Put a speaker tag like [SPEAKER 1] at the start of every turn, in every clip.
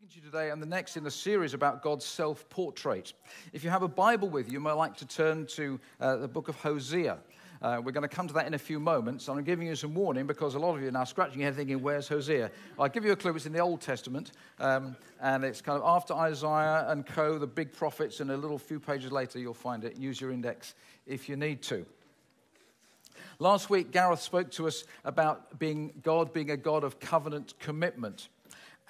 [SPEAKER 1] speaking to you today and the next in the series about God's self portrait. If you have a Bible with you, you might like to turn to uh, the book of Hosea. Uh, we're going to come to that in a few moments. I'm giving you some warning because a lot of you are now scratching your head thinking, where's Hosea? I'll give you a clue. It's in the Old Testament, um, and it's kind of after Isaiah and Co., the big prophets, and a little few pages later you'll find it. Use your index if you need to. Last week, Gareth spoke to us about being God being a God of covenant commitment.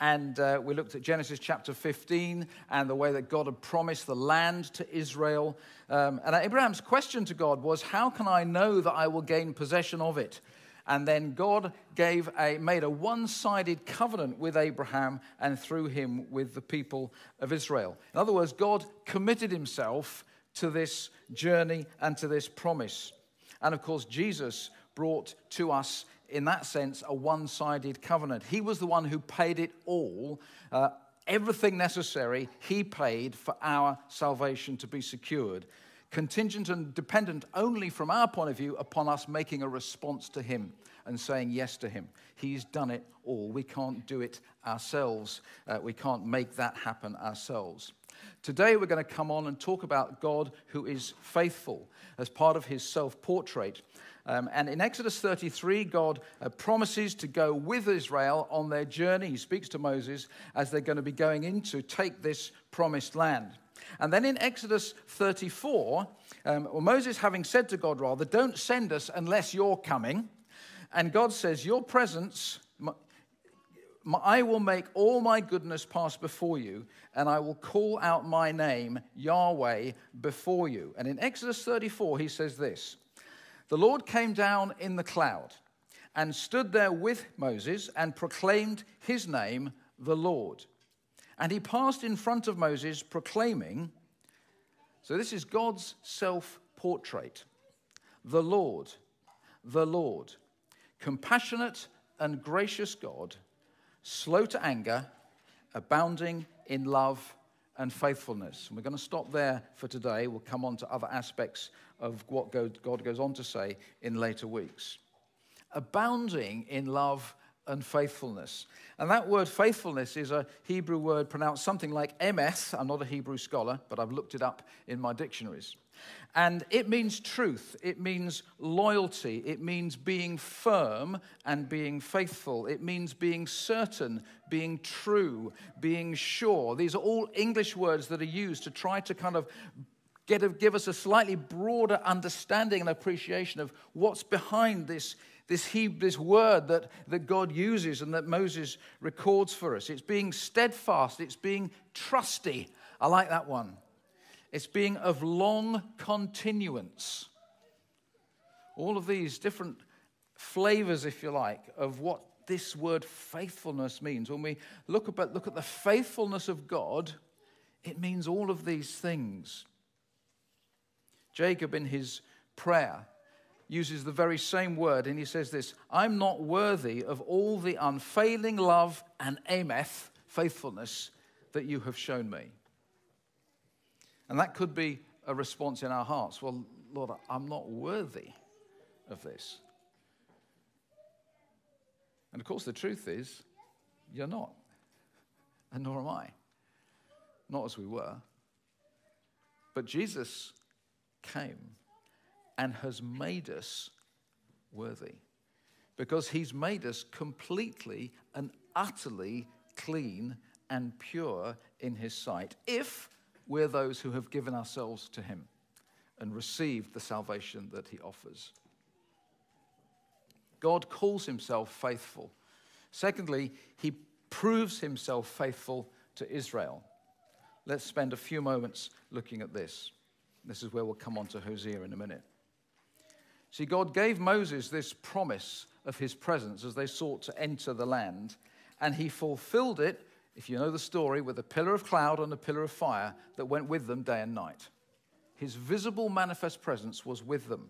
[SPEAKER 1] And uh, we looked at Genesis chapter 15 and the way that God had promised the land to Israel. Um, and Abraham's question to God was, How can I know that I will gain possession of it? And then God gave a, made a one sided covenant with Abraham and through him with the people of Israel. In other words, God committed himself to this journey and to this promise. And of course, Jesus brought to us in that sense, a one sided covenant. He was the one who paid it all. Uh, everything necessary, he paid for our salvation to be secured. Contingent and dependent only from our point of view upon us making a response to him and saying yes to him. He's done it all. We can't do it ourselves, uh, we can't make that happen ourselves. Today, we're going to come on and talk about God who is faithful as part of his self portrait. Um, and in Exodus 33, God uh, promises to go with Israel on their journey. He speaks to Moses as they're going to be going in to take this promised land. And then in Exodus 34, um, well, Moses having said to God, rather, don't send us unless you're coming. And God says, Your presence, my, my, I will make all my goodness pass before you, and I will call out my name, Yahweh, before you. And in Exodus 34, he says this the Lord came down in the cloud and stood there with Moses and proclaimed his name, the Lord. And he passed in front of Moses, proclaiming, so this is God's self portrait, the Lord, the Lord, compassionate and gracious God, slow to anger, abounding in love and faithfulness. And we're going to stop there for today. We'll come on to other aspects of what God goes on to say in later weeks. Abounding in love and faithfulness. And that word faithfulness is a Hebrew word pronounced something like emeth. I'm not a Hebrew scholar, but I've looked it up in my dictionaries. And it means truth, it means loyalty, it means being firm and being faithful, it means being certain, being true, being sure. These are all English words that are used to try to kind of get give us a slightly broader understanding and appreciation of what's behind this, this, he, this word that, that God uses and that Moses records for us. It's being steadfast, it's being trusty. I like that one. It's being of long continuance. All of these different flavors, if you like, of what this word faithfulness means. When we look, about, look at the faithfulness of God, it means all of these things. Jacob, in his prayer, uses the very same word, and he says this I'm not worthy of all the unfailing love and ameth, faithfulness, that you have shown me. And that could be a response in our hearts. Well, Lord, I'm not worthy of this. And of course, the truth is, you're not. And nor am I. Not as we were. But Jesus came and has made us worthy. Because he's made us completely and utterly clean and pure in his sight. If we're those who have given ourselves to Him and received the salvation that He offers. God calls Himself faithful. Secondly, He proves Himself faithful to Israel. Let's spend a few moments looking at this. This is where we'll come on to Hosea in a minute. See, God gave Moses this promise of his presence as they sought to enter the land, and he fulfilled it if you know the story, with a pillar of cloud and a pillar of fire that went with them day and night. His visible manifest presence was with them.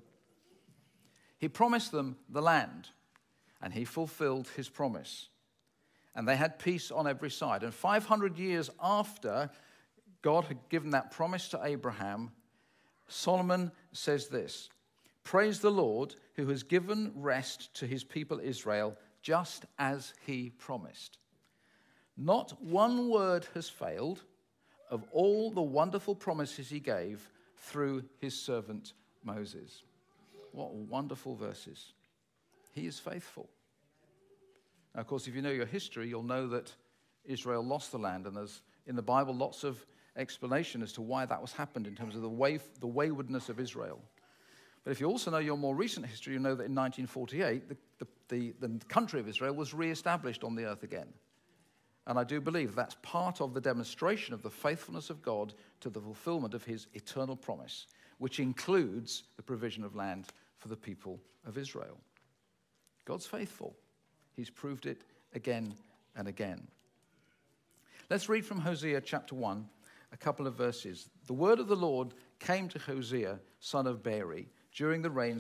[SPEAKER 1] He promised them the land, and he fulfilled his promise. And they had peace on every side. And 500 years after God had given that promise to Abraham, Solomon says this Praise the Lord who has given rest to his people Israel, just as he promised. Not one word has failed of all the wonderful promises he gave through his servant Moses. What wonderful verses. He is faithful. Now, of course, if you know your history, you'll know that Israel lost the land, and there's in the Bible lots of explanation as to why that was happened in terms of the, way, the waywardness of Israel. But if you also know your more recent history, you know that in 1948, the, the, the, the country of Israel was re-established on the earth again. And I do believe that's part of the demonstration of the faithfulness of God to the fulfillment of his eternal promise, which includes the provision of land for the people of Israel. God's faithful. He's proved it again and again. Let's read from Hosea chapter 1, a couple of verses. The word of the Lord came to Hosea, son of Beeri, during the reigns